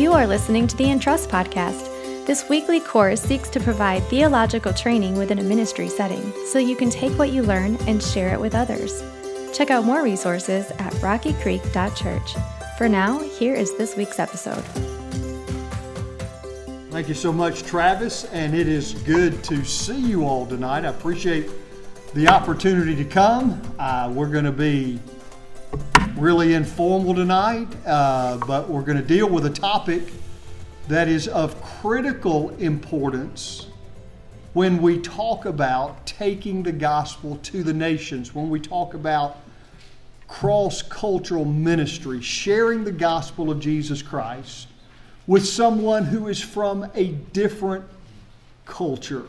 You are listening to the Entrust Podcast. This weekly course seeks to provide theological training within a ministry setting so you can take what you learn and share it with others. Check out more resources at rockycreek.church. For now, here is this week's episode. Thank you so much, Travis, and it is good to see you all tonight. I appreciate the opportunity to come. Uh, we're going to be really informal tonight, uh, but we're going to deal with a topic that is of critical importance when we talk about taking the gospel to the nations, when we talk about cross cultural ministry, sharing the gospel of Jesus Christ with someone who is from a different culture.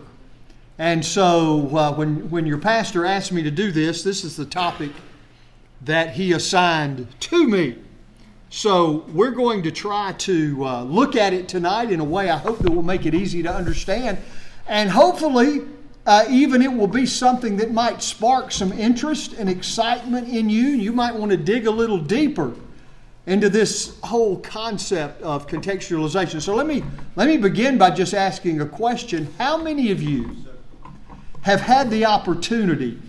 And so uh, when, when your pastor asked me to do this, this is the topic that he assigned to me. So we're going to try to uh, look at it tonight in a way I hope that will make it easy to understand. And hopefully, uh, even it will be something that might spark some interest and excitement in you. You might want to dig a little deeper into this whole concept of contextualization. So let me let me begin by just asking a question. How many of you have had the opportunity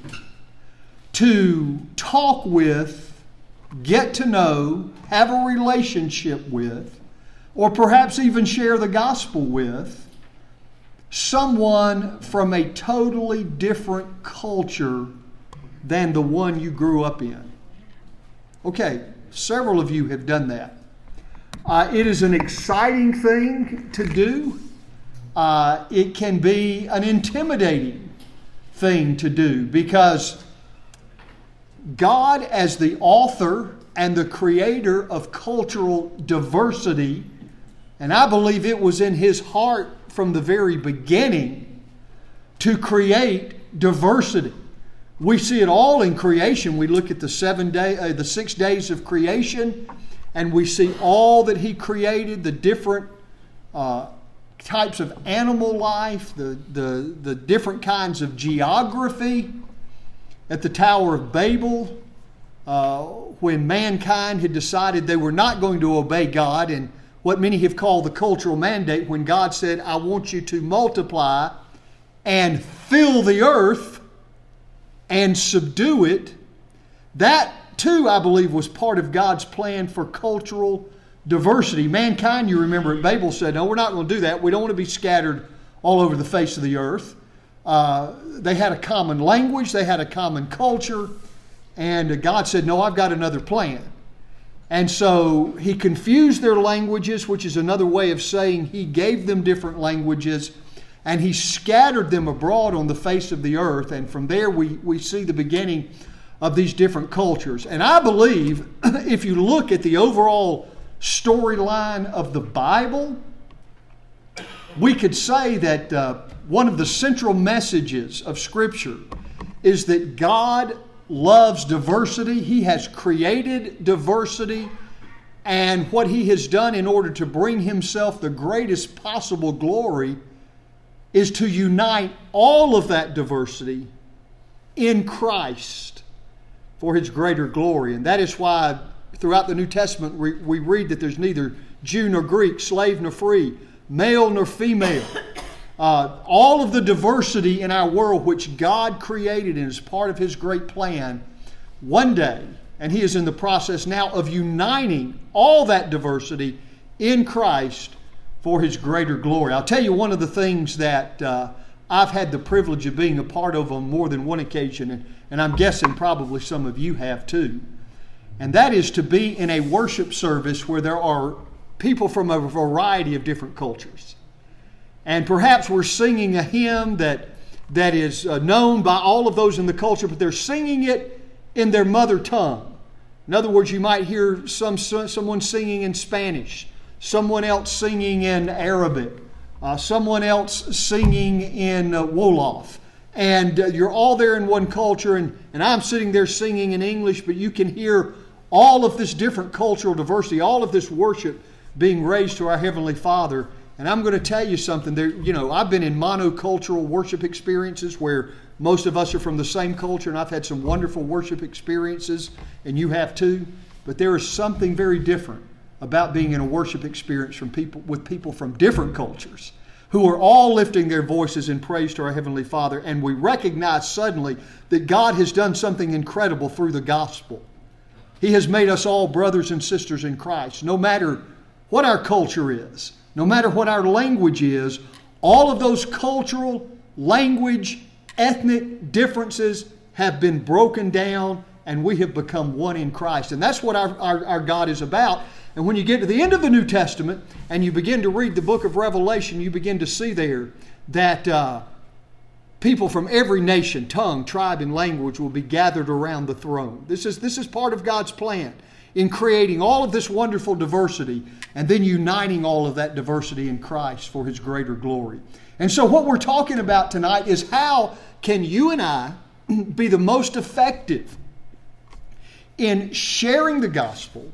to talk with, get to know, have a relationship with, or perhaps even share the gospel with someone from a totally different culture than the one you grew up in. Okay, several of you have done that. Uh, it is an exciting thing to do. Uh, it can be an intimidating thing to do because God, as the author and the creator of cultural diversity, and I believe it was in his heart from the very beginning to create diversity. We see it all in creation. We look at the seven day, uh, the six days of creation, and we see all that He created, the different uh, types of animal life, the, the, the different kinds of geography, at the Tower of Babel uh, when mankind had decided they were not going to obey God and what many have called the cultural mandate when God said, I want you to multiply and fill the earth and subdue it. That too, I believe, was part of God's plan for cultural diversity. Mankind, you remember at Babel, said, No, we're not going to do that. We don't want to be scattered all over the face of the earth. Uh, they had a common language, they had a common culture, and God said, No, I've got another plan. And so he confused their languages, which is another way of saying he gave them different languages, and he scattered them abroad on the face of the earth. And from there, we, we see the beginning of these different cultures. And I believe if you look at the overall storyline of the Bible, we could say that uh, one of the central messages of Scripture is that God loves diversity. He has created diversity. And what He has done in order to bring Himself the greatest possible glory is to unite all of that diversity in Christ for His greater glory. And that is why throughout the New Testament we, we read that there's neither Jew nor Greek, slave nor free, male nor female. Uh, all of the diversity in our world, which God created and is part of His great plan, one day, and He is in the process now of uniting all that diversity in Christ for His greater glory. I'll tell you one of the things that uh, I've had the privilege of being a part of on more than one occasion, and, and I'm guessing probably some of you have too. And that is to be in a worship service where there are people from a variety of different cultures. And perhaps we're singing a hymn that, that is uh, known by all of those in the culture, but they're singing it in their mother tongue. In other words, you might hear some, someone singing in Spanish, someone else singing in Arabic, uh, someone else singing in uh, Wolof. And uh, you're all there in one culture, and, and I'm sitting there singing in English, but you can hear all of this different cultural diversity, all of this worship being raised to our Heavenly Father. And I'm going to tell you something. There, you know, I've been in monocultural worship experiences where most of us are from the same culture, and I've had some wonderful worship experiences, and you have too. But there is something very different about being in a worship experience from people with people from different cultures who are all lifting their voices in praise to our heavenly Father and we recognize suddenly that God has done something incredible through the gospel. He has made us all brothers and sisters in Christ. No matter what our culture is, no matter what our language is, all of those cultural, language, ethnic differences have been broken down and we have become one in Christ. And that's what our, our, our, God is about. And when you get to the end of the New Testament and you begin to read the book of Revelation, you begin to see there that uh, people from every nation, tongue, tribe, and language will be gathered around the throne. This is, this is part of God's plan in creating all of this wonderful diversity and then uniting all of that diversity in Christ for His greater glory. And so, what we're talking about tonight is how can you and I be the most effective in sharing the gospel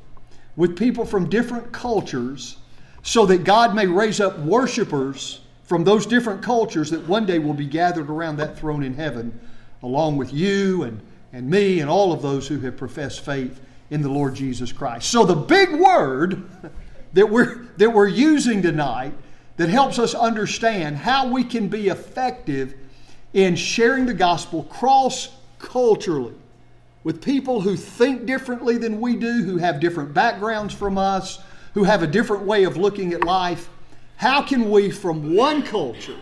with people from different cultures so that God may raise up worshipers from those different cultures that one day will be gathered around that throne in heaven, along with you and, and me and all of those who have professed faith in the Lord Jesus Christ. So, the big word that we're, that we're using tonight that helps us understand how we can be effective in sharing the gospel cross culturally with people who think differently than we do, who have different backgrounds from us, who have a different way of looking at life. How can we, from one culture,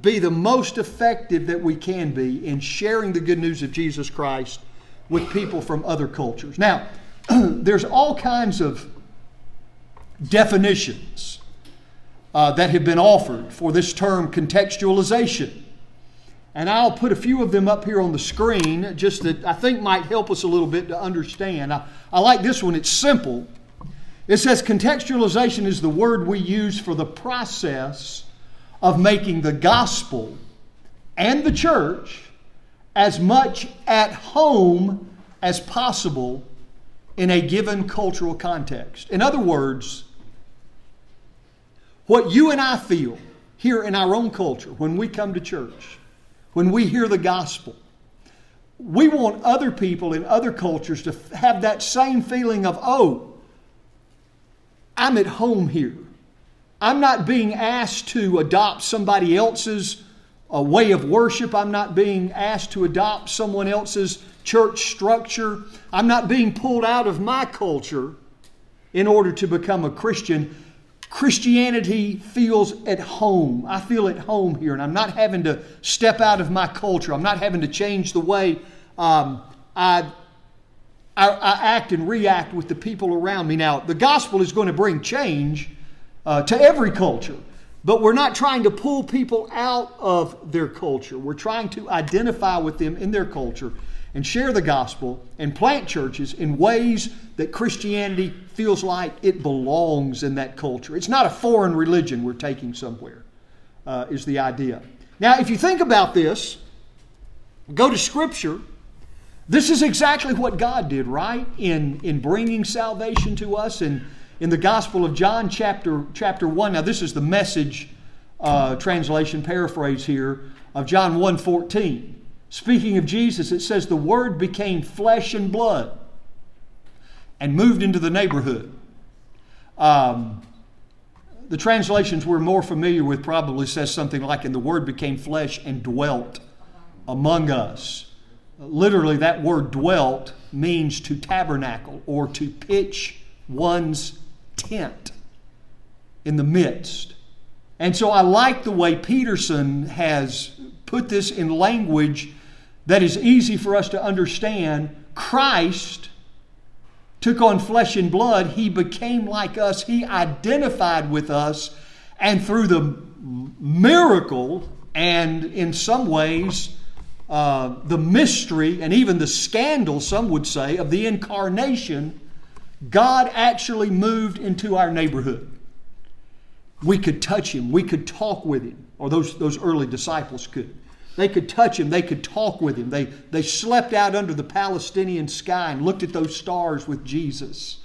be the most effective that we can be in sharing the good news of Jesus Christ with people from other cultures? Now, there's all kinds of definitions uh, that have been offered for this term contextualization. And I'll put a few of them up here on the screen, just that I think might help us a little bit to understand. I, I like this one, it's simple. It says contextualization is the word we use for the process of making the gospel and the church as much at home as possible in a given cultural context. In other words, what you and I feel here in our own culture when we come to church when we hear the gospel. We want other people in other cultures to have that same feeling of, oh, I'm at home here. I'm not being asked to adopt somebody else's uh, way of worship. I'm not being asked to adopt someone else's church structure. I'm not being pulled out of my culture in order to become a Christian. Christianity feels at home. I feel at home here, and I'm not having to step out of my culture. I'm not having to change the way um, I, I, I, act and react with the people around me. Now, the gospel is going to bring change uh, to every culture, but we're not trying to pull people out of their culture. We're trying to identify with them in their culture and share the gospel and plant churches in ways that Christianity feels like it belongs in that culture. It's not a foreign religion we're taking somewhere, uh, is the idea. Now, if you think about this, go to Scripture. This is exactly what God did, right? In, in bringing salvation to us. And in the Gospel of John, chapter, chapter 1, now this is the message uh, translation, paraphrase here, of John 1 14. Speaking of Jesus, it says, The Word became flesh and blood and moved into the neighborhood. Um, the translations we're more familiar with probably says something like, And the Word became flesh and dwelt among us. Literally, that word dwelt means to tabernacle or to pitch one's tent in the midst. And so I like the way Peterson has put this in language that is easy for us to understand. Christ took on flesh and blood. He became like us. He identified with us. And through the miracle and in some ways, uh, the mystery and even the scandal, some would say, of the incarnation, God actually moved into our neighborhood. We could touch him, we could talk with him, or those, those early disciples could. They could touch him, they could talk with him. They, they slept out under the Palestinian sky and looked at those stars with Jesus.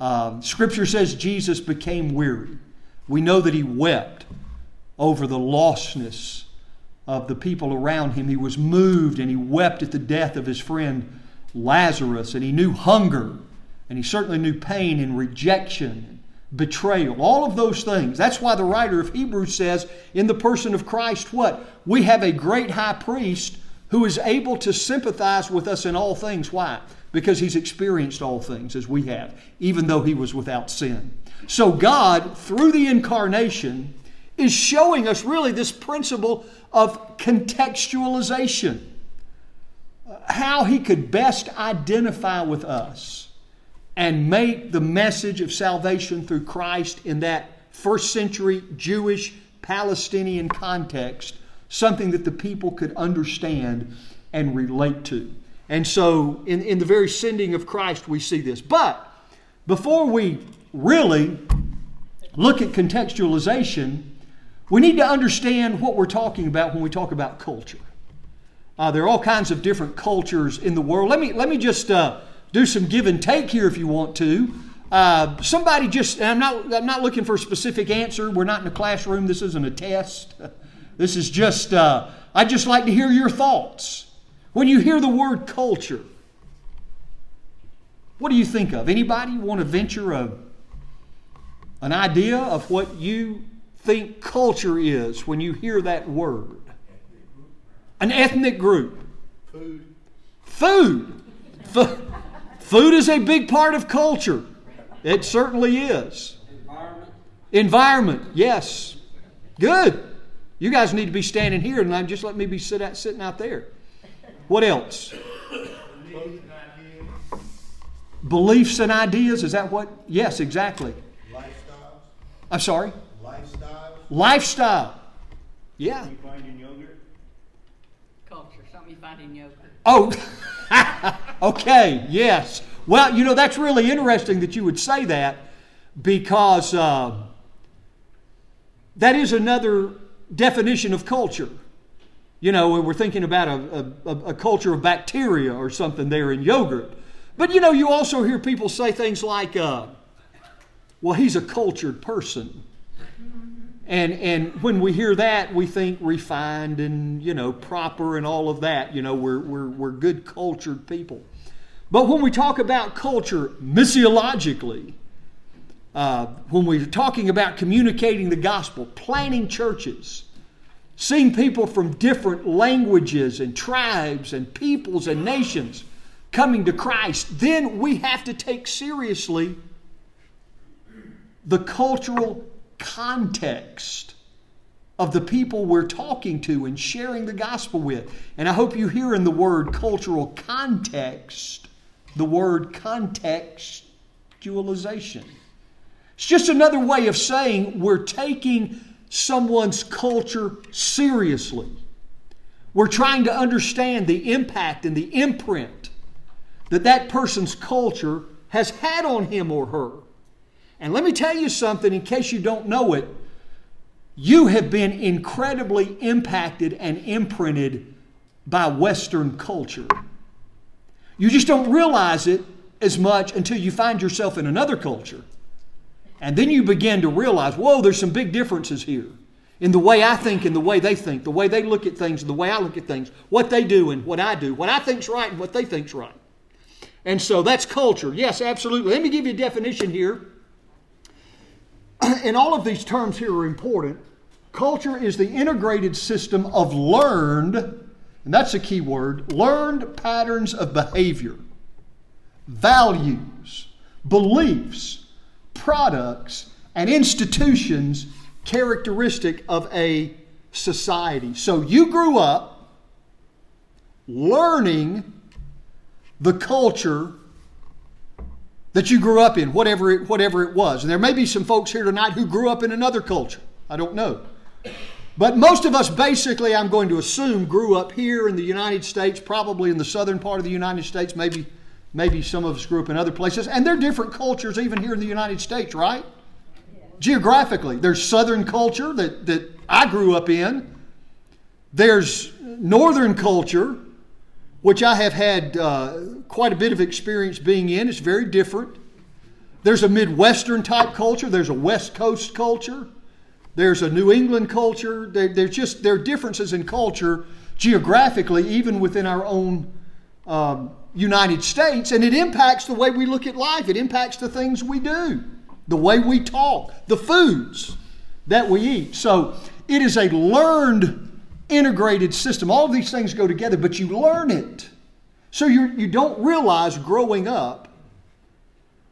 Um, scripture says Jesus became weary. We know that he wept over the lostness of the people around him. He was moved and he wept at the death of his friend Lazarus, and he knew hunger And he certainly knew pain and rejection, and betrayal, all of those things. That's why the writer of Hebrews says, in the person of Christ, what? We have a great high priest who is able to sympathize with us in all things. Why? Because he's experienced all things as we have, even though he was without sin. So God, through the incarnation, is showing us really this principle of contextualization. How he could best identify with us and make the message of salvation through Christ in that first century Jewish Palestinian context something that the people could understand and relate to. And so, in, in the very sending of Christ, we see this. But before we really look at contextualization, we need to understand what we're talking about when we talk about culture. Uh, there are all kinds of different cultures in the world. Let me, let me just uh, do some give and take here if you want to. Uh, somebody just, I'm not, I'm not looking for a specific answer. We're not in a classroom. This isn't a test. This is just, uh, I'd just like to hear your thoughts. When you hear the word culture, what do you think of? Anybody want to venture a, an idea of what you think culture is when you hear that word? An ethnic group. Food. Food. F- food is a big part of culture. It certainly is. Environment. Environment, yes. Good. You guys need to be standing here and I'm just let me be sit out, sitting out there. What else? Beliefs and ideas. Is that what? Yes, exactly. Lifestyles. I'm sorry? Lifestyles. Lifestyle. Yeah. You find in yogurt. Culture, something you find in yogurt. Oh, okay, yes. Well, you know, that's really interesting that you would say that because uh, that is another definition of culture. You know, we're thinking about a, a, a, culture of bacteria or something there in yogurt. But you know, you also hear people say things like, uh, well, he's a cultured person. And, and when we hear that, we think refined and, you know, proper and all of that. You know, we're, we're, we're good cultured people. But when we talk about culture missiologically, uh, when we're talking about communicating the gospel, planting churches, seeing people from different languages and tribes and peoples and nations coming to Christ, then we have to take seriously the cultural context of the people we're talking to and sharing the gospel with. And I hope you hear in the word cultural context the word contextualization. It's just another way of saying we're taking someone's culture seriously. We're trying to understand the impact and the imprint that that person's culture has had on him or her. And let me tell you something in case you don't know it. You have been incredibly impacted and imprinted by Western culture. You just don't realize it as much until you find yourself in another culture. And then you begin to realize, whoa, there's some big differences here in the way I think and the way they think, the way they look at things and the way I look at things, what they do and what I do, what I think's right and what they think's right. And so that's culture. Yes, absolutely. Let me give you a definition here. And all of these terms here are important. Culture is the integrated system of learned, and that's a key word, learned patterns of behavior, values, beliefs, products, and institutions characteristic of a society. So you grew up learning the culture that you grew up in, whatever it, whatever it was. And there may be some folks here tonight who grew up in another culture. I don't know. But most of us basically, I'm going to assume, grew up here in the United States, probably in the southern part of the United States, maybe Maybe some of us grew up in other places, and there are different cultures even here in the United States, right? Geographically, there's Southern culture that, that I grew up in. There's Northern culture, which I have had uh, quite a bit of experience being in. It's very different. There's a Midwestern type culture. There's a West Coast culture. There's a New England culture. There, there's just there are differences in culture geographically, even within our own um, United States, and it impacts the way we look at life. It impacts the things we do, the way we talk, the foods that we eat. So it is a learned, integrated system. All of these things go together, but you learn it. So you, you don't realize growing up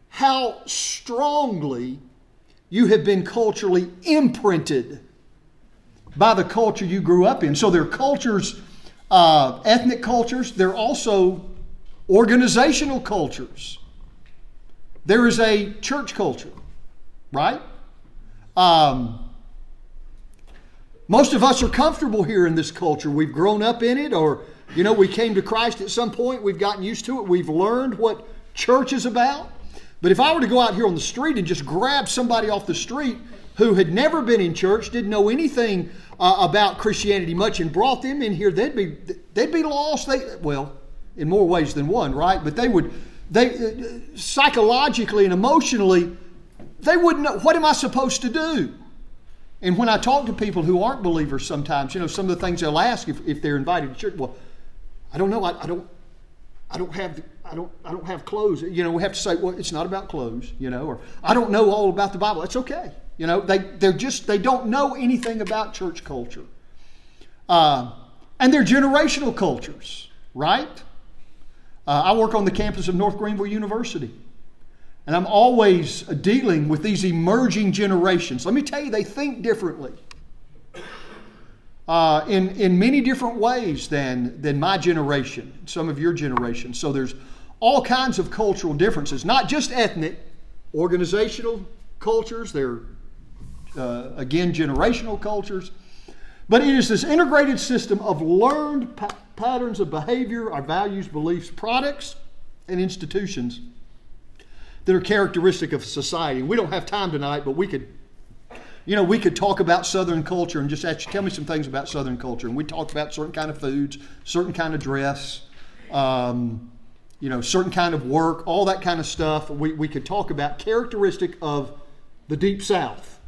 how strongly you have been culturally imprinted by the culture you grew up in. So there are cultures, uh, ethnic cultures, there are also organizational cultures. There is a church culture, right? Um, most of us are comfortable here in this culture. We've grown up in it, or, you know, we came to Christ at some point. We've gotten used to it. We've learned what church is about. But if I were to go out here on the street and just grab somebody off the street who had never been in church, didn't know anything uh, about Christianity much, and brought them in here, they'd be they'd be lost. They well, in more ways than one, right? But they would they uh, psychologically and emotionally they wouldn't know what am I supposed to do. And when I talk to people who aren't believers, sometimes you know some of the things they'll ask if, if they're invited to church. Well, I don't know. I, I don't. I don't have I don't I don't have clothes. You know, we have to say, well, it's not about clothes, you know, or I don't know all about the Bible. That's okay. You know, they they're just they don't know anything about church culture. Uh, and they're generational cultures, right? Uh, I work on the campus of North Greenville University. And I'm always dealing with these emerging generations. Let me tell you, they think differently uh, in, in many different ways than, than my generation, some of your generation. So there's all kinds of cultural differences, not just ethnic, organizational cultures, they're uh, again generational cultures. But it is this integrated system of learned pa- patterns of behavior, our values, beliefs, products, and institutions that are characteristic of society. We don't have time tonight, but we could you know, we could talk about Southern culture and just ask you, tell me some things about Southern culture. And we talked about certain kind of foods, certain kind of dress, um, you know, certain kind of work, all that kind of stuff. We, we could talk about characteristic of the Deep South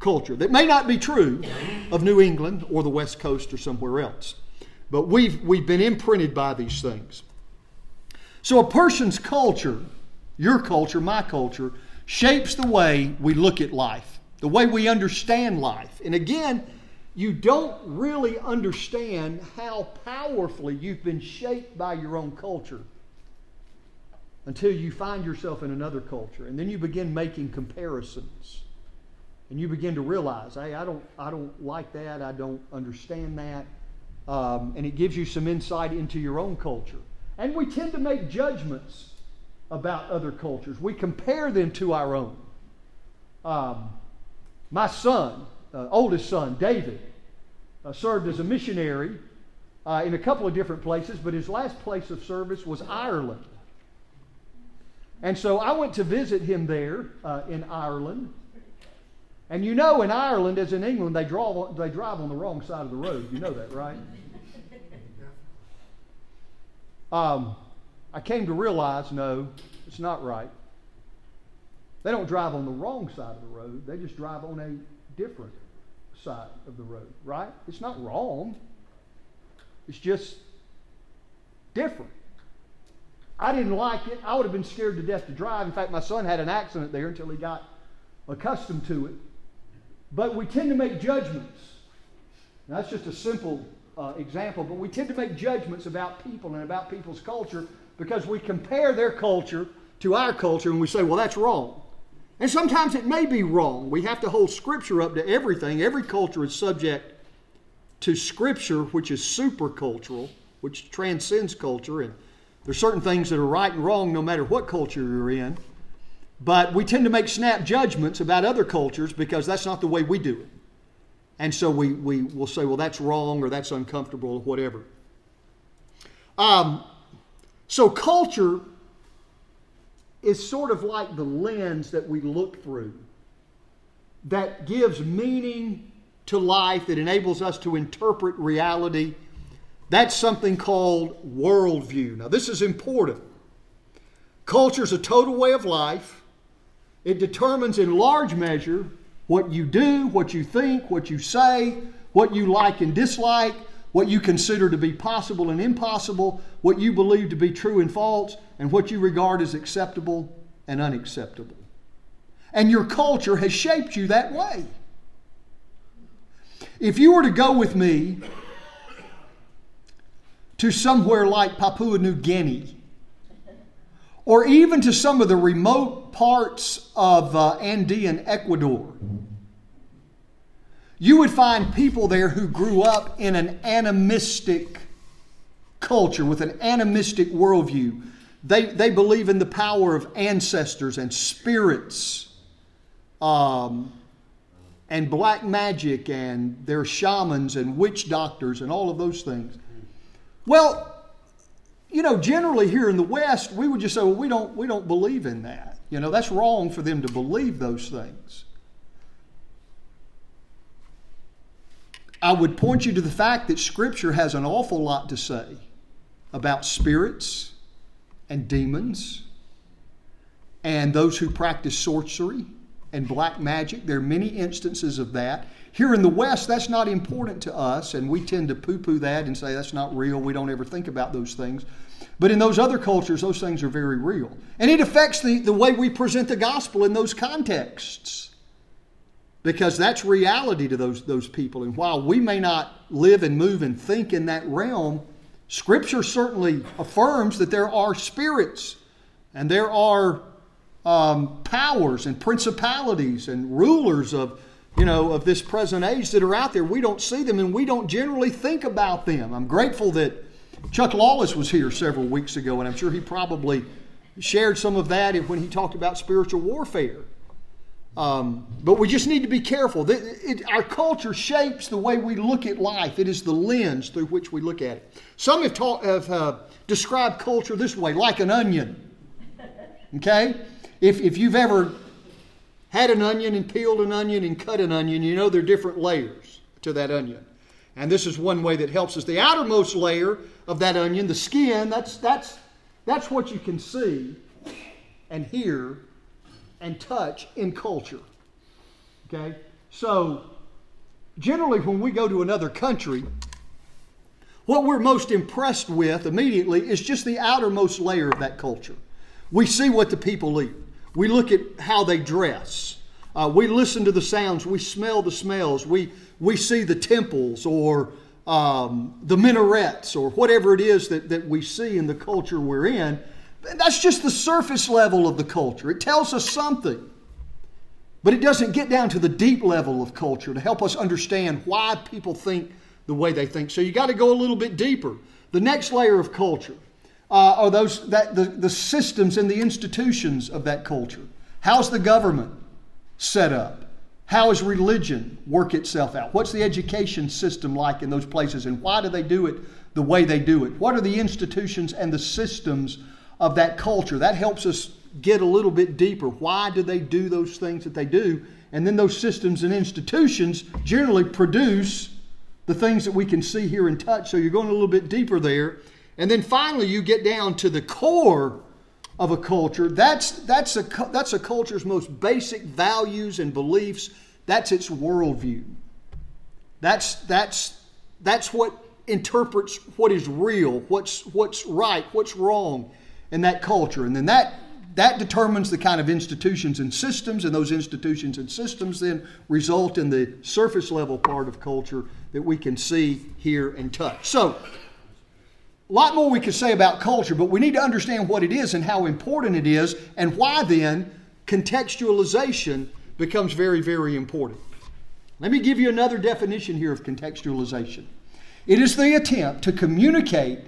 culture that may not be true of New England or the West Coast or somewhere else. But we've, we've been imprinted by these things. So a person's culture, your culture, my culture, shapes the way we look at life the way we understand life. And again, you don't really understand how powerfully you've been shaped by your own culture until you find yourself in another culture. And then you begin making comparisons. And you begin to realize, hey, I don't, I don't like that. I don't understand that. Um, and it gives you some insight into your own culture. And we tend to make judgments about other cultures. We compare them to our own. Um, my son, uh, oldest son, David, uh, served as a missionary uh, in a couple of different places, but his last place of service was Ireland. And so I went to visit him there uh, in Ireland. And you know, in Ireland, as in England, they, draw, they drive on the wrong side of the road. You know that, right? Um, I came to realize no, it's not right. They don't drive on the wrong side of the road, they just drive on a different side of the road, right? It's not wrong, it's just different. I didn't like it. I would have been scared to death to drive. In fact, my son had an accident there until he got accustomed to it. But we tend to make judgments. Now, that's just a simple uh, example, but we tend to make judgments about people and about people's culture because we compare their culture to our culture and we say, well, that's wrong. And sometimes it may be wrong. We have to hold Scripture up to everything. Every culture is subject to Scripture, which is supercultural, which transcends culture. And there's certain things that are right and wrong no matter what culture you're in. But we tend to make snap judgments about other cultures because that's not the way we do it. And so we, we will say, well, that's wrong or that's uncomfortable or whatever. Um, so culture is sort of like the lens that we look through that gives meaning to life, that enables us to interpret reality. That's something called worldview. Now, this is important. Culture is a total way of life. It determines in large measure what you do, what you think, what you say, what you like and dislike, what you consider to be possible and impossible, what you believe to be true and false, and what you regard as acceptable and unacceptable. And your culture has shaped you that way. If you were to go with me to somewhere like Papua New Guinea, or even to some of the remote parts of uh, Andean Ecuador, you would find people there who grew up in an animistic culture with an animistic worldview. They, they believe in the power of ancestors and spirits um, and black magic, and they're shamans and witch doctors and all of those things. Well, you know, generally here in the West, we would just say, well, we don't, we don't believe in that. You know, that's wrong for them to believe those things. I would point you to the fact that Scripture has an awful lot to say about spirits and demons and those who practice sorcery and black magic. There are many instances of that. Here in the West, that's not important to us, and we tend to poo poo that and say that's not real. We don't ever think about those things. But in those other cultures, those things are very real. And it affects the, the way we present the gospel in those contexts because that's reality to those, those people. And while we may not live and move and think in that realm, Scripture certainly affirms that there are spirits and there are um, powers and principalities and rulers of you know of this present age that are out there. We don't see them and we don't generally think about them. I'm grateful that Chuck Lawless was here several weeks ago, and I'm sure he probably shared some of that when he talked about spiritual warfare. Um, but we just need to be careful. It, it, our culture shapes the way we look at life. It is the lens through which we look at it. Some have, taught, have uh, described culture this way, like an onion. Okay? If, if you've ever had an onion and peeled an onion and cut an onion, you know there are different layers to that onion. And this is one way that helps us. The outermost layer of that onion, the skin, that's, that's, that's what you can see and hear and touch in culture. Okay? So, generally, when we go to another country, what we're most impressed with immediately is just the outermost layer of that culture. We see what the people eat, we look at how they dress, uh, we listen to the sounds, we smell the smells, we, we see the temples or um, the minarets or whatever it is that, that we see in the culture we're in that's just the surface level of the culture. It tells us something. But it doesn't get down to the deep level of culture to help us understand why people think the way they think. So you got to go a little bit deeper. The next layer of culture uh, are those that the, the systems and the institutions of that culture. How's the government set up? How is religion work itself out? What's the education system like in those places, and why do they do it the way they do it? What are the institutions and the systems of that culture. That helps us get a little bit deeper. Why do they do those things that they do? And then those systems and institutions generally produce the things that we can see, here and touch. So you're going a little bit deeper there. And then finally, you get down to the core of a culture. That's, that's, a, that's a culture's most basic values and beliefs. That's its worldview. That's, that's, that's what interprets what is real, what's, what's right, what's wrong in that culture. And then that that determines the kind of institutions and systems, and those institutions and systems then result in the surface level part of culture that we can see, hear, and touch. So, a lot more we could say about culture, but we need to understand what it is and how important it is, and why then contextualization becomes very, very important. Let me give you another definition here of contextualization it is the attempt to communicate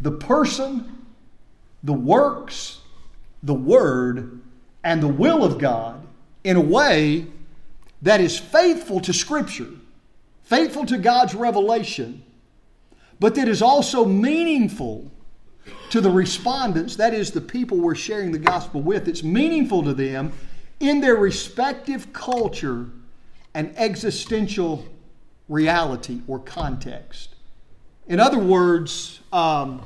the person the works, the Word, and the will of God in a way that is faithful to Scripture, faithful to God's revelation, but that is also meaningful to the respondents, that is, the people we're sharing the gospel with. It's meaningful to them in their respective culture and existential reality or context. In other words, um,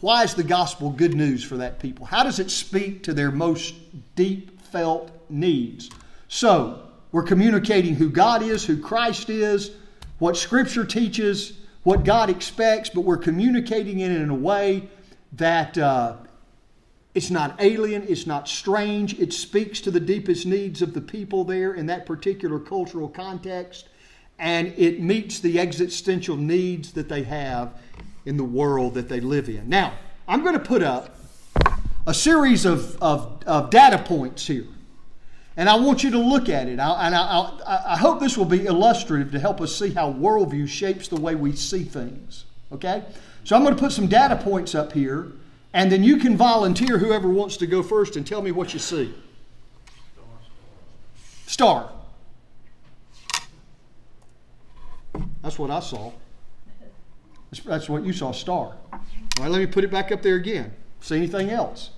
why is the gospel good news for that people? How does it speak to their most deep felt needs? So, we're communicating who God is, who Christ is, what Scripture teaches, what God expects, but we're communicating it in a way that uh, it's not alien, it's not strange, it speaks to the deepest needs of the people there in that particular cultural context, and it meets the existential needs that they have in the world that they live in. Now, I'm going to put up a series of, of, of data points here. And I want you to look at it. I, and I, I, I, hope this will be illustrative to help us see how worldview shapes the way we see things. Okay? So I'm going to put some data points up here, and then you can volunteer, whoever wants to go first, and tell me what you see. Star. That's what I saw. That's what you saw, star. All right, let me put it back up there again. See anything else?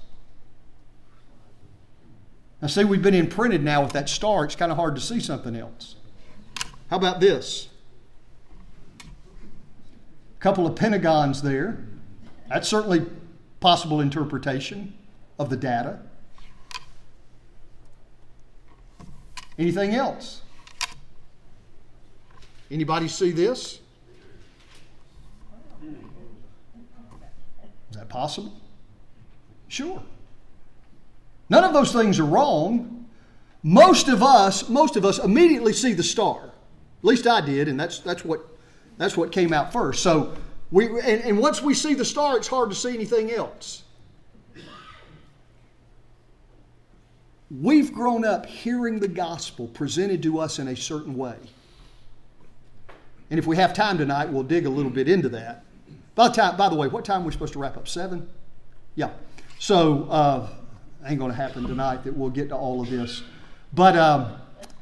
Now, see, we've been imprinted now with that star. It's kind of hard to see something else. How about this? A couple of pentagons there. That's certainly possible interpretation of the data. Anything else? Anybody see this? Is that possible? Sure. None of those things are wrong. Most of us, most of us immediately see the star. At least I did, and that's that's what that's what came out first. So we and, and once we see the star, it's hard to see anything else. We've grown up hearing the gospel presented to us in a certain way. And if we have time tonight, we'll dig a little bit into that. By the time, by the way, what time are we supposed to wrap up? Seven? Yeah. So uh, ain't going to happen tonight that we'll get to all of this. But um,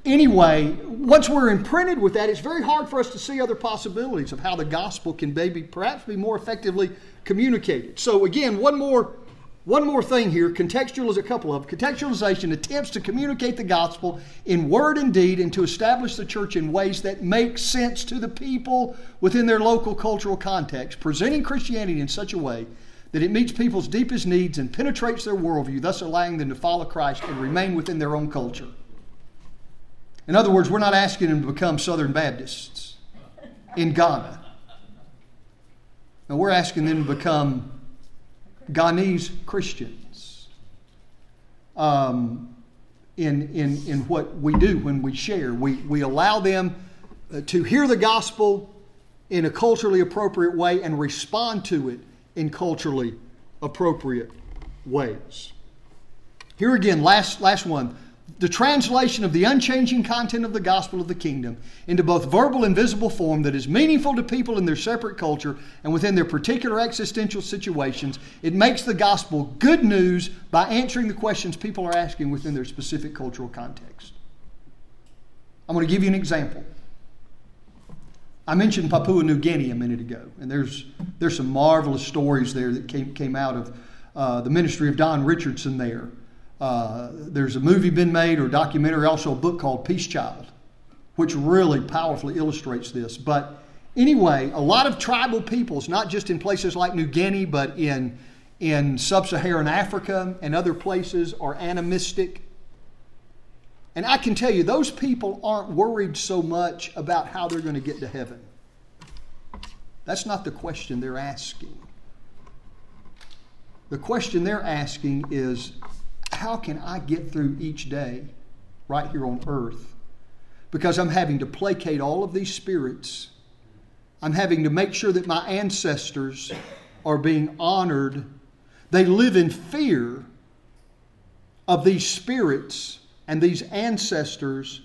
anyway, once we're imprinted with that, it's very hard for us to see other possibilities of how the gospel can maybe perhaps be more effectively communicated. So again, one more one more thing here, contextual is a couple of contextualization attempts to communicate the gospel in word and deed and to establish the church in ways that make sense to the people within their local cultural context, presenting Christianity in such a way that it meets people's deepest needs and penetrates their worldview, thus allowing them to follow Christ and remain within their own culture. In other words, we're not asking them to become Southern Baptists in Ghana. No, we're asking them to become Ghanese Christians um, in, in, in what we do when we share. We, we allow them uh, to hear the gospel in a culturally appropriate way and respond to it in culturally appropriate ways. Here again, last, last one. The translation of the unchanging content of the gospel of the kingdom into both verbal and visible form that is meaningful to people in their separate culture and within their particular existential situations. It makes the gospel good news by answering the questions people are asking within their specific cultural context. I'm going to give you an example. I mentioned Papua New Guinea a minute ago, and there's, there's some marvelous stories there that came, came out of uh, the ministry of Don Richardson there. Uh, there's a movie been made or documentary, also a book called Peace Child, which really powerfully illustrates this. But anyway, a lot of tribal peoples, not just in places like New Guinea, but in, in sub Saharan Africa and other places, are animistic and I can tell you, those people aren't worried so much about how they're going to get to heaven. That's not the question they're asking. The question they're asking is how can I get through each day right here on earth? Because I'm having to placate all of these spirits. I'm having to make sure that my ancestors are being honored. They live in fear of these spirits and these ancestors,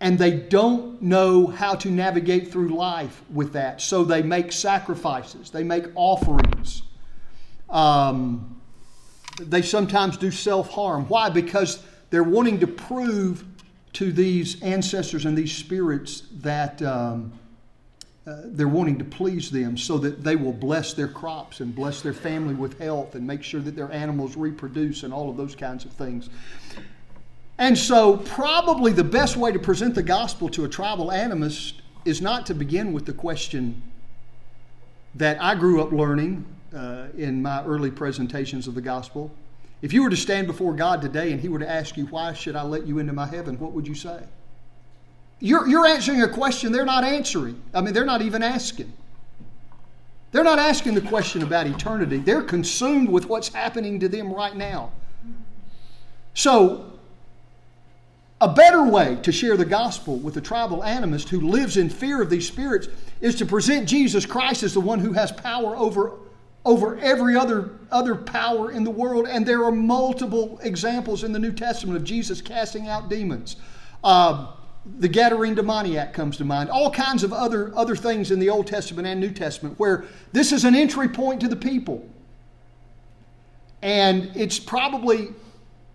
and they don't know how to navigate through life with that. So they make sacrifices, they make offerings. Um, they sometimes do self harm. Why? Because they're wanting to prove to these ancestors and these spirits that. Um, uh, they're wanting to please them so that they will bless their crops and bless their family with health and make sure that their animals reproduce and all of those kinds of things. And so, probably the best way to present the gospel to a tribal animist is not to begin with the question that I grew up learning uh, in my early presentations of the gospel. If you were to stand before God today and He were to ask you, Why should I let you into my heaven? what would you say? you're, you're answering a question they're not answering. I mean, they're not even asking. They're not asking the question about eternity. They're consumed with what's happening to them right now. So, a better way to share the gospel with a tribal animist who lives in fear of these spirits is to present Jesus Christ as the one who has power over, over every other, other power in the world. And there are multiple examples in the New Testament of Jesus casting out demons. Uh, the Gadarene demoniac comes to mind. All kinds of other, other things in the Old Testament and New Testament where this is an entry point to the people. And it's probably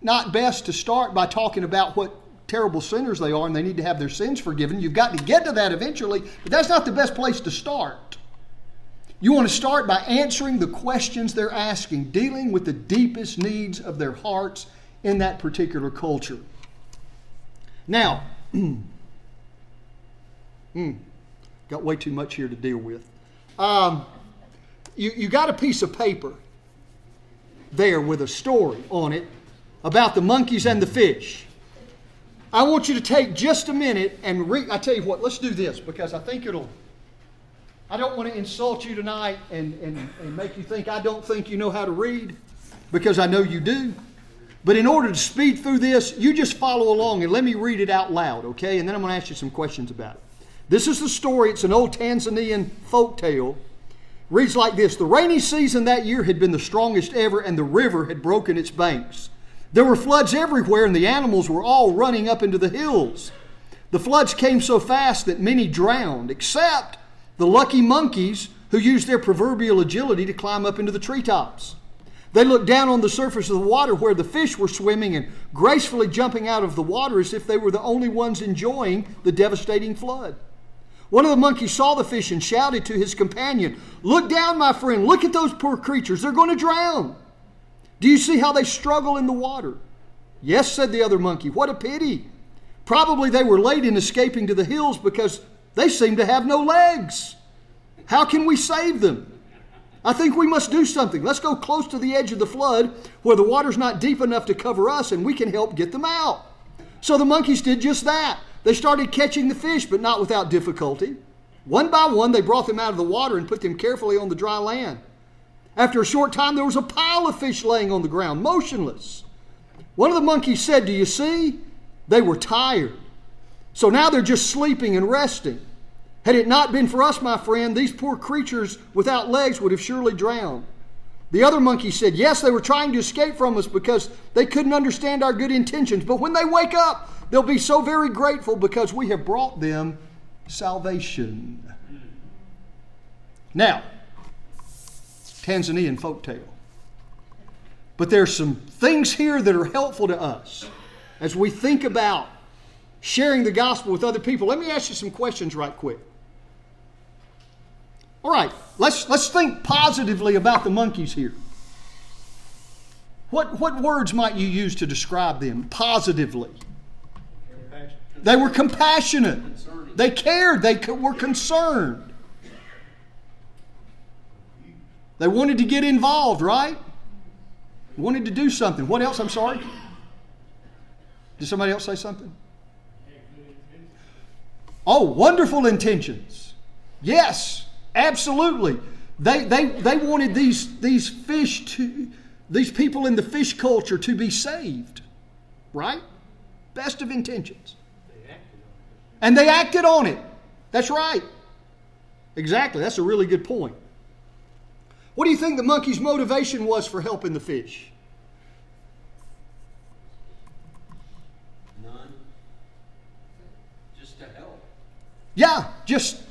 not best to start by talking about what terrible sinners they are and they need to have their sins forgiven. You've got to get to that eventually, but that's not the best place to start. You want to start by answering the questions they're asking, dealing with the deepest needs of their hearts in that particular culture. Now, mm, got way too much here to deal with. Um, you, you got a piece of paper there with a story on it about the monkeys and the fish. I want you to take just a minute and read. I tell you what, let's do this because I think it'll. I don't want to insult you tonight and, and, and make you think I don't think you know how to read because I know you do. But in order to speed through this, you just follow along and let me read it out loud, okay? And then I'm going to ask you some questions about it. This is the story. It's an old Tanzanian folk tale. Reads like this The rainy season that year had been the strongest ever, and the river had broken its banks. There were floods everywhere, and the animals were all running up into the hills. The floods came so fast that many drowned, except the lucky monkeys who used their proverbial agility to climb up into the treetops. They looked down on the surface of the water where the fish were swimming and gracefully jumping out of the water as if they were the only ones enjoying the devastating flood. One of the monkeys saw the fish and shouted to his companion, Look down, my friend, look at those poor creatures, they're going to drown. Do you see how they struggle in the water? Yes, said the other monkey. What a pity. Probably they were late in escaping to the hills because they seem to have no legs. How can we save them? I think we must do something. Let's go close to the edge of the flood where the water's not deep enough to cover us and we can help get them out. So the monkeys did just that. They started catching the fish, but not without difficulty. One by one, they brought them out of the water and put them carefully on the dry land. After a short time, there was a pile of fish laying on the ground, motionless. One of the monkeys said, Do you see? They were tired. So now they're just sleeping and resting. Had it not been for us, my friend, these poor creatures without legs would have surely drowned. The other monkey said, Yes, they were trying to escape from us because they couldn't understand our good intentions. But when they wake up, they'll be so very grateful because we have brought them salvation. Now, Tanzanian folk tale. But there's some things here that are helpful to us as we think about sharing the gospel with other people. Let me ask you some questions right quick. All right, let's, let's think positively about the monkeys here. What, what words might you use to describe them positively? They were compassionate. They cared. They were concerned. They wanted to get involved, right? Wanted to do something. What else? I'm sorry. Did somebody else say something? Oh, wonderful intentions. Yes, absolutely. They, they, they wanted these, these fish to, these people in the fish culture to be saved, right? Best of intentions. And they acted on it. That's right. Exactly. That's a really good point. What do you think the monkey's motivation was for helping the fish? None. Just to help. Yeah, just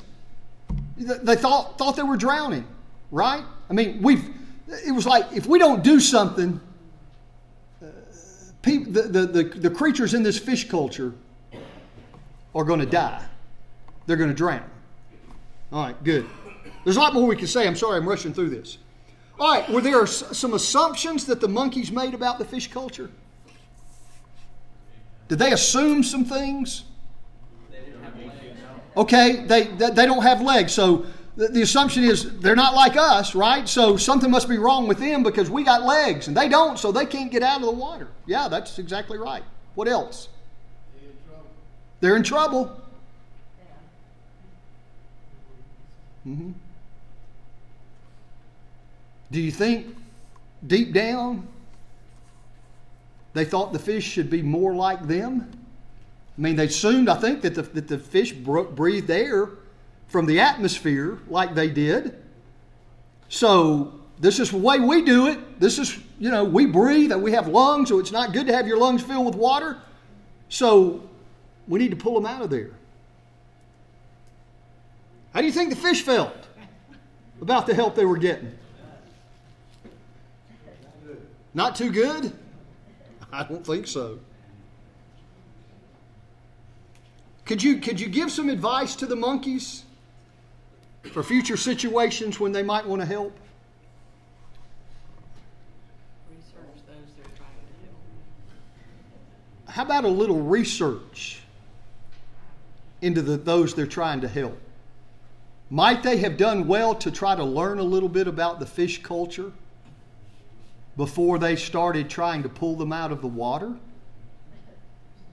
they thought thought they were drowning, right? I mean, we've it was like if we don't do something, uh, people, the, the, the, the creatures in this fish culture are going to die. They're going to drown. All right, good. There's a lot more we can say. I'm sorry I'm rushing through this. All right, were there some assumptions that the monkeys made about the fish culture? Did they assume some things? Okay, they, they don't have legs. So the, the assumption is they're not like us, right? So something must be wrong with them because we got legs and they don't, so they can't get out of the water. Yeah, that's exactly right. What else? They're in trouble. Mm-hmm. Do you think deep down they thought the fish should be more like them? I mean, they assumed, I think, that the, that the fish breathed air from the atmosphere like they did. So, this is the way we do it. This is, you know, we breathe and we have lungs, so it's not good to have your lungs filled with water. So, we need to pull them out of there. How do you think the fish felt about the help they were getting? Not too good? I don't think so. Could you, could you give some advice to the monkeys for future situations when they might want to help? Research those they're trying to help. How about a little research into the, those they're trying to help? Might they have done well to try to learn a little bit about the fish culture before they started trying to pull them out of the water?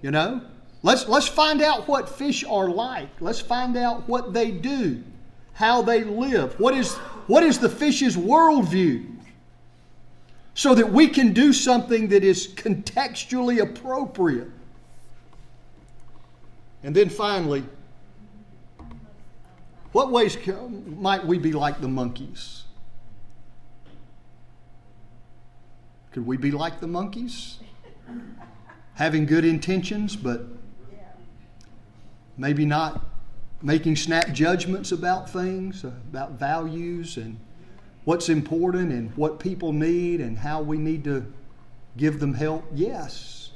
You know? Let's, let's find out what fish are like. Let's find out what they do, how they live. What is, what is the fish's worldview? So that we can do something that is contextually appropriate. And then finally, what ways might we be like the monkeys? Could we be like the monkeys? Having good intentions, but maybe not making snap judgments about things, about values and what's important and what people need and how we need to give them help? Yes.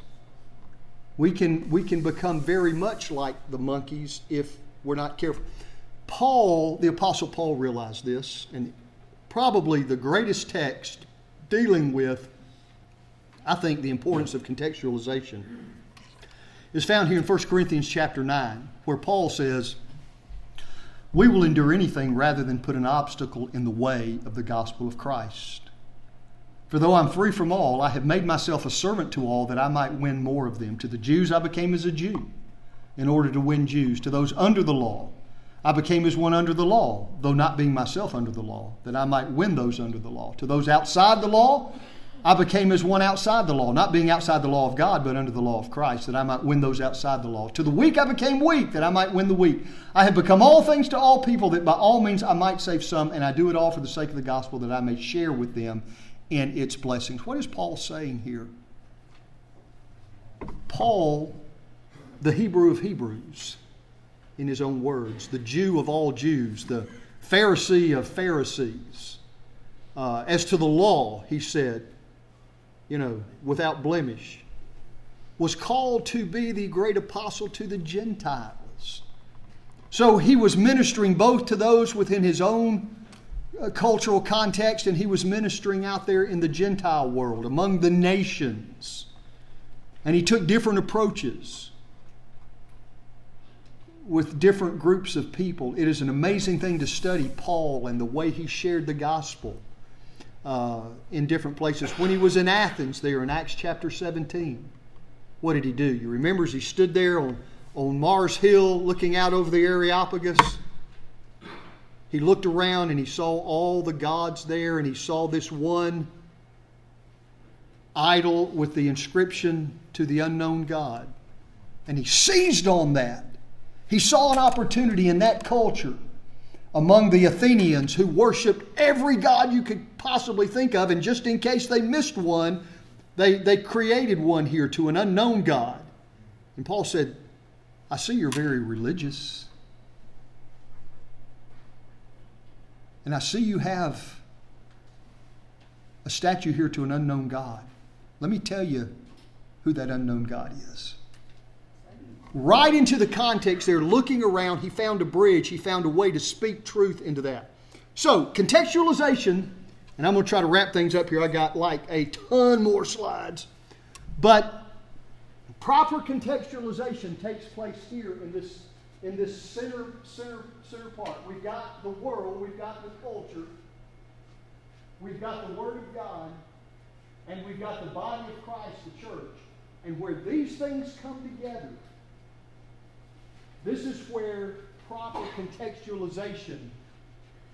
We can, we can become very much like the monkeys if we're not careful. Paul, the Apostle Paul, realized this, and probably the greatest text dealing with, I think, the importance of contextualization is found here in 1 Corinthians chapter 9, where Paul says, We will endure anything rather than put an obstacle in the way of the gospel of Christ. For though I'm free from all, I have made myself a servant to all that I might win more of them. To the Jews I became as a Jew in order to win Jews. To those under the law, I became as one under the law, though not being myself under the law, that I might win those under the law. To those outside the law, I became as one outside the law, not being outside the law of God, but under the law of Christ, that I might win those outside the law. To the weak I became weak, that I might win the weak. I have become all things to all people, that by all means I might save some, and I do it all for the sake of the gospel, that I may share with them in its blessings. What is Paul saying here? Paul, the Hebrew of Hebrews, in his own words, the Jew of all Jews, the Pharisee of Pharisees. Uh, as to the law, he said, you know, without blemish, was called to be the great apostle to the Gentiles. So he was ministering both to those within his own uh, cultural context and he was ministering out there in the Gentile world, among the nations. And he took different approaches with different groups of people. It is an amazing thing to study Paul and the way he shared the gospel uh, in different places. When he was in Athens, there in Acts chapter 17, what did he do? You remember as he stood there on, on Mars Hill looking out over the Areopagus? He looked around and he saw all the gods there, and he saw this one idol with the inscription to the unknown God. And he seized on that he saw an opportunity in that culture among the Athenians who worshiped every god you could possibly think of, and just in case they missed one, they, they created one here to an unknown God. And Paul said, I see you're very religious. And I see you have a statue here to an unknown God. Let me tell you who that unknown God is right into the context there, looking around, he found a bridge, he found a way to speak truth into that. So, contextualization, and I'm going to try to wrap things up here. I got like a ton more slides. But proper contextualization takes place here in this in this center center center part. We've got the world, we've got the culture, we've got the Word of God, and we've got the body of Christ, the church. And where these things come together, this is where proper contextualization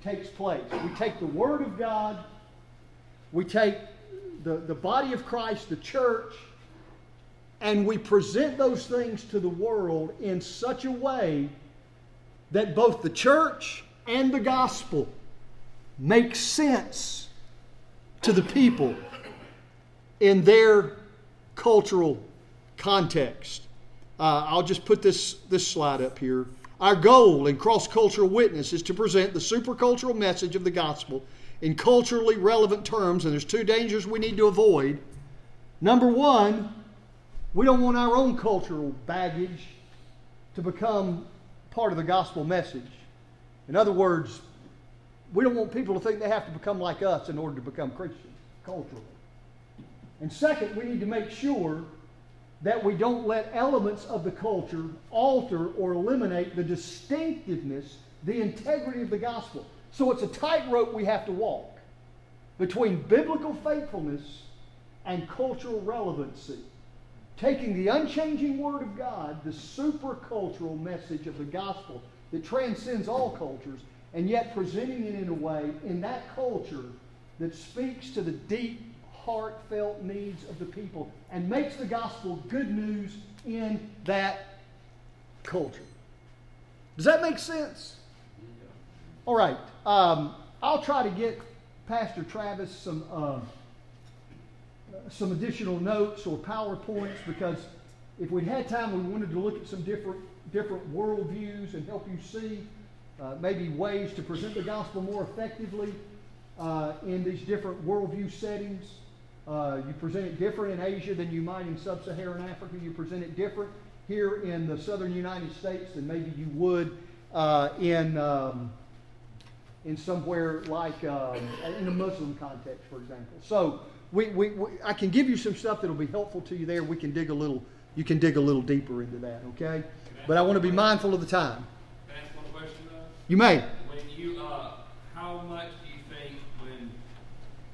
takes place. We take the Word of God, we take the, the body of Christ, the church, and we present those things to the world in such a way that both the church and the gospel make sense to the people in their cultural context. Uh, I'll just put this, this slide up here. Our goal in cross cultural witness is to present the supercultural message of the gospel in culturally relevant terms, and there's two dangers we need to avoid. Number one, we don't want our own cultural baggage to become part of the gospel message. In other words, we don't want people to think they have to become like us in order to become Christians culturally. And second, we need to make sure that we don't let elements of the culture alter or eliminate the distinctiveness, the integrity of the gospel. So it's a tightrope we have to walk between biblical faithfulness and cultural relevancy. Taking the unchanging Word of God, the supercultural message of the gospel that transcends all cultures, and yet presenting it in a way in that culture that speaks to the deep heartfelt needs of the people and makes the gospel good news in that culture. Does that make sense? All right. Um, I'll try to get Pastor Travis some uh, some additional notes or PowerPoints because if we had time, we wanted to look at some different different worldviews and help you see uh, maybe ways to present the gospel more effectively uh, in these different worldview settings. Uh, you present it different in Asia than you might in sub Saharan Africa. You present it different here in the southern United States than maybe you would uh, in, um, in somewhere like um, in a Muslim context, for example. So we, we, we, I can give you some stuff that will be helpful to you there. We can dig a little, you can dig a little deeper into that, okay? But I want to be mindful of the time. Can I ask one question though? You may. When you, uh, how much do you think when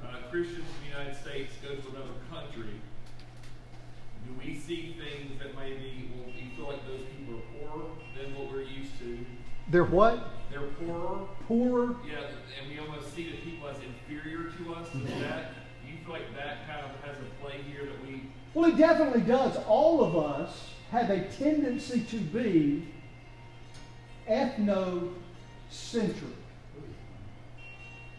uh, Christians in the United States go to another country, do we see things that maybe, well, you feel like those people are poorer than what we're used to? They're what? They're poorer? Poorer? Yeah, and we almost see the people as inferior to us. Is mm-hmm. that, do you feel like that kind of has a play here that we, Well, it definitely does. All of us have a tendency to be ethnocentric.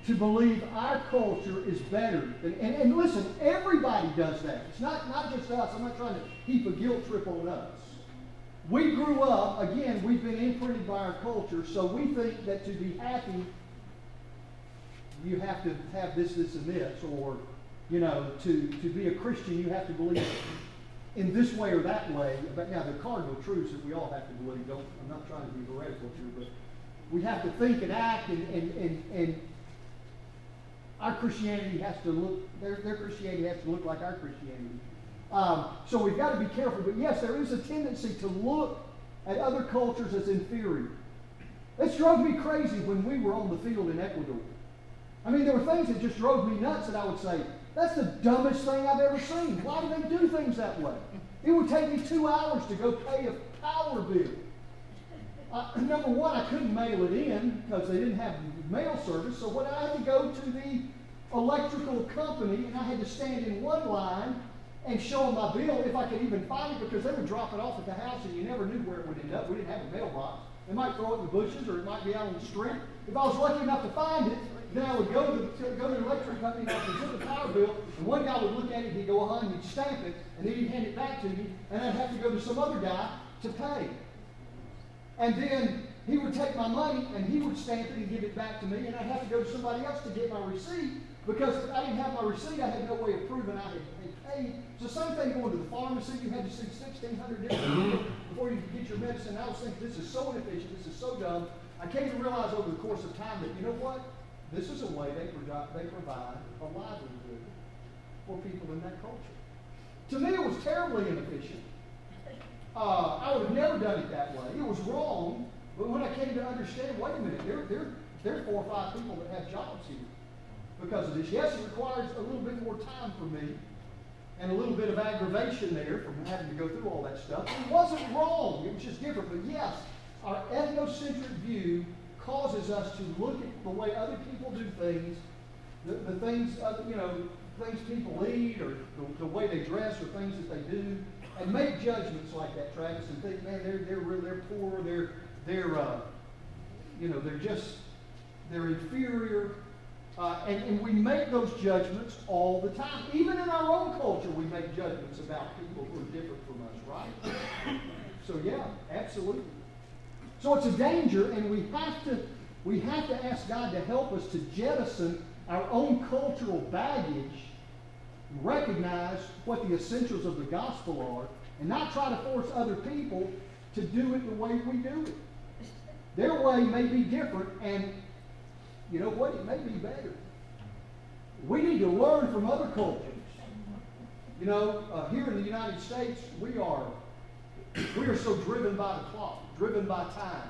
To believe our culture is better than, and, and listen, everybody does that. It's not, not just us. I'm not trying to heap a guilt trip on us. We grew up, again, we've been imprinted by our culture, so we think that to be happy, you have to have this, this, and this, or, you know, to, to be a Christian, you have to believe in this way or that way. But now, the cardinal truths that we all have to believe, don't, I'm not trying to be heretical here, but we have to think and act, and, and, and, and our Christianity has to look, their, their Christianity has to look like our Christianity. Um, so we've got to be careful. But yes, there is a tendency to look at other cultures as inferior. This drove me crazy when we were on the field in Ecuador. I mean, there were things that just drove me nuts that I would say, that's the dumbest thing I've ever seen. Why do they do things that way? It would take me two hours to go pay a power bill. Uh, number one, I couldn't mail it in because they didn't have mail service. So what I had to go to the electrical company and I had to stand in one line and show them my bill if I could even find it because they would drop it off at the house and you never knew where it would end up. We didn't have a mailbox. They might throw it in the bushes or it might be out on the street. If I was lucky enough to find it, then I would go to the, go to the electric company and I would present the power bill, and one guy would look at it, he'd go, and he'd stamp it, and then he'd hand it back to me, and I'd have to go to some other guy to pay. And then he would take my money and he would stamp it and give it back to me, and I'd have to go to somebody else to get my receipt because if I didn't have my receipt, I had no way of proving I had, had paid. So same thing going to the pharmacy. You had to see 1,600 different people before you could get your medicine. I was thinking, this is so inefficient. This is so dumb. I came to realize over the course of time that, you know what? This is a way they, provide, they provide a livelihood for people in that culture. To me, it was terribly inefficient. Uh, I would have never done it that way. It was wrong, but when I came to understand, wait a minute, there, there, there are four or five people that have jobs here because of this. Yes, it requires a little bit more time for me and a little bit of aggravation there from having to go through all that stuff. It wasn't wrong, it was just different. But yes, our ethnocentric view causes us to look at the way other people do things, the, the things, other, you know, things people eat or the, the way they dress or things that they do, and make judgments like that, Travis, and think, man, they're they're they're poor, they're they're uh, you know, they're just they're inferior. Uh, and, and we make those judgments all the time. Even in our own culture, we make judgments about people who are different from us, right? So yeah, absolutely. So it's a danger, and we have to we have to ask God to help us to jettison our own cultural baggage, recognize what the essentials of the gospel are, and not try to force other people to do it the way we do it. Their way may be different, and you know what? It may be better. We need to learn from other cultures. You know, uh, here in the United States, we are we are so driven by the clock, driven by time,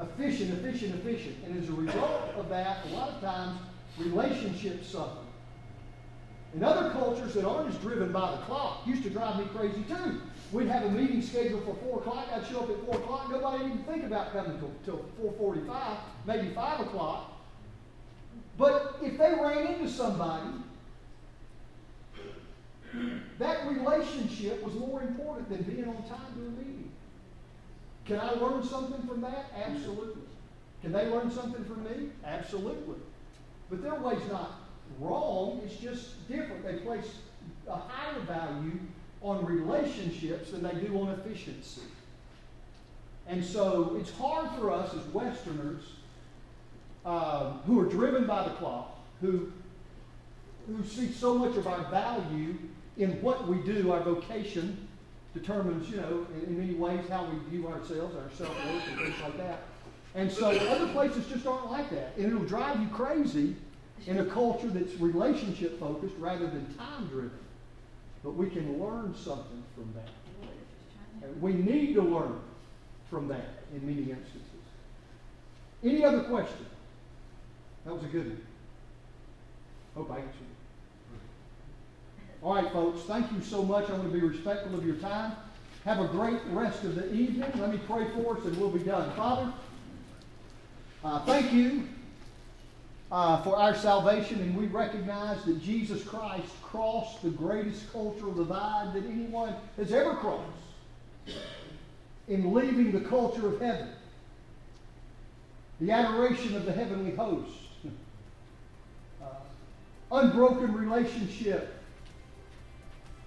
efficient, efficient, efficient, and as a result of that, a lot of times relationships suffer. In other cultures that aren't as driven by the clock, used to drive me crazy too. We'd have a meeting scheduled for 4 o'clock. I'd show up at 4 o'clock. Nobody even think about coming till, till 4.45, maybe 5 o'clock. But if they ran into somebody, that relationship was more important than being on time to a meeting. Can I learn something from that? Absolutely. Can they learn something from me? Absolutely. But their way's not wrong, it's just different. They place a higher value on relationships than they do on efficiency. And so it's hard for us as Westerners um, who are driven by the clock, who, who see so much of our value in what we do, our vocation determines, you know, in, in many ways how we view ourselves, our self-worth and things like that. And so other places just aren't like that. And it'll drive you crazy in a culture that's relationship focused rather than time driven. But we can learn something from that. And we need to learn from that in many instances. Any other question? That was a good one. Hope I answered it. All right, folks, thank you so much. I'm going to be respectful of your time. Have a great rest of the evening. Let me pray for us and we'll be done. Father, uh, thank you uh, for our salvation, and we recognize that Jesus Christ crossed the greatest cultural divide that anyone has ever crossed in leaving the culture of heaven, the adoration of the heavenly host, uh, unbroken relationship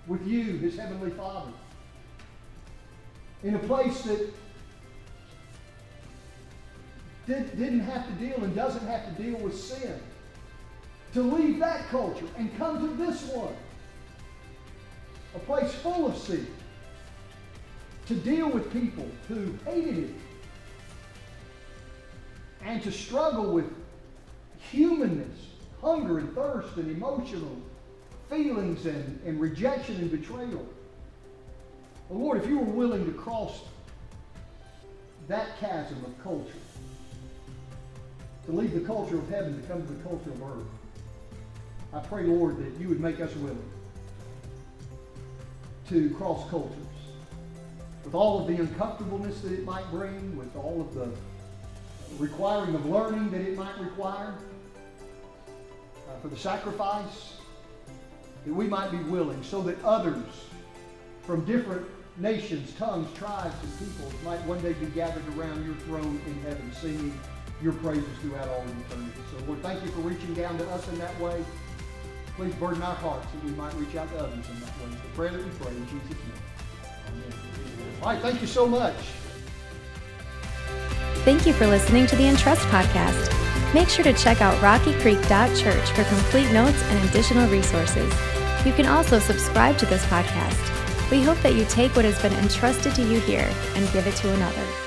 with you, his heavenly Father, in a place that did, didn't have to deal and doesn't have to deal with sin. To leave that culture and come to this one, a place full of sin. To deal with people who hated it. And to struggle with humanness, hunger and thirst and emotional feelings and, and rejection and betrayal. Well, Lord, if you were willing to cross that chasm of culture, to leave the culture of heaven to come to the culture of earth. I pray, Lord, that you would make us willing to cross cultures with all of the uncomfortableness that it might bring, with all of the requiring of learning that it might require, uh, for the sacrifice, that we might be willing so that others from different nations, tongues, tribes, and peoples might one day be gathered around your throne in heaven, singing your praises throughout all eternity. So, Lord, thank you for reaching down to us in that way. Please burden our hearts that we might reach out to others in that way. It's the prayer that we pray in Jesus' name. Amen. All right, thank you so much. Thank you for listening to the Entrust podcast. Make sure to check out rockycreek.church for complete notes and additional resources. You can also subscribe to this podcast. We hope that you take what has been entrusted to you here and give it to another.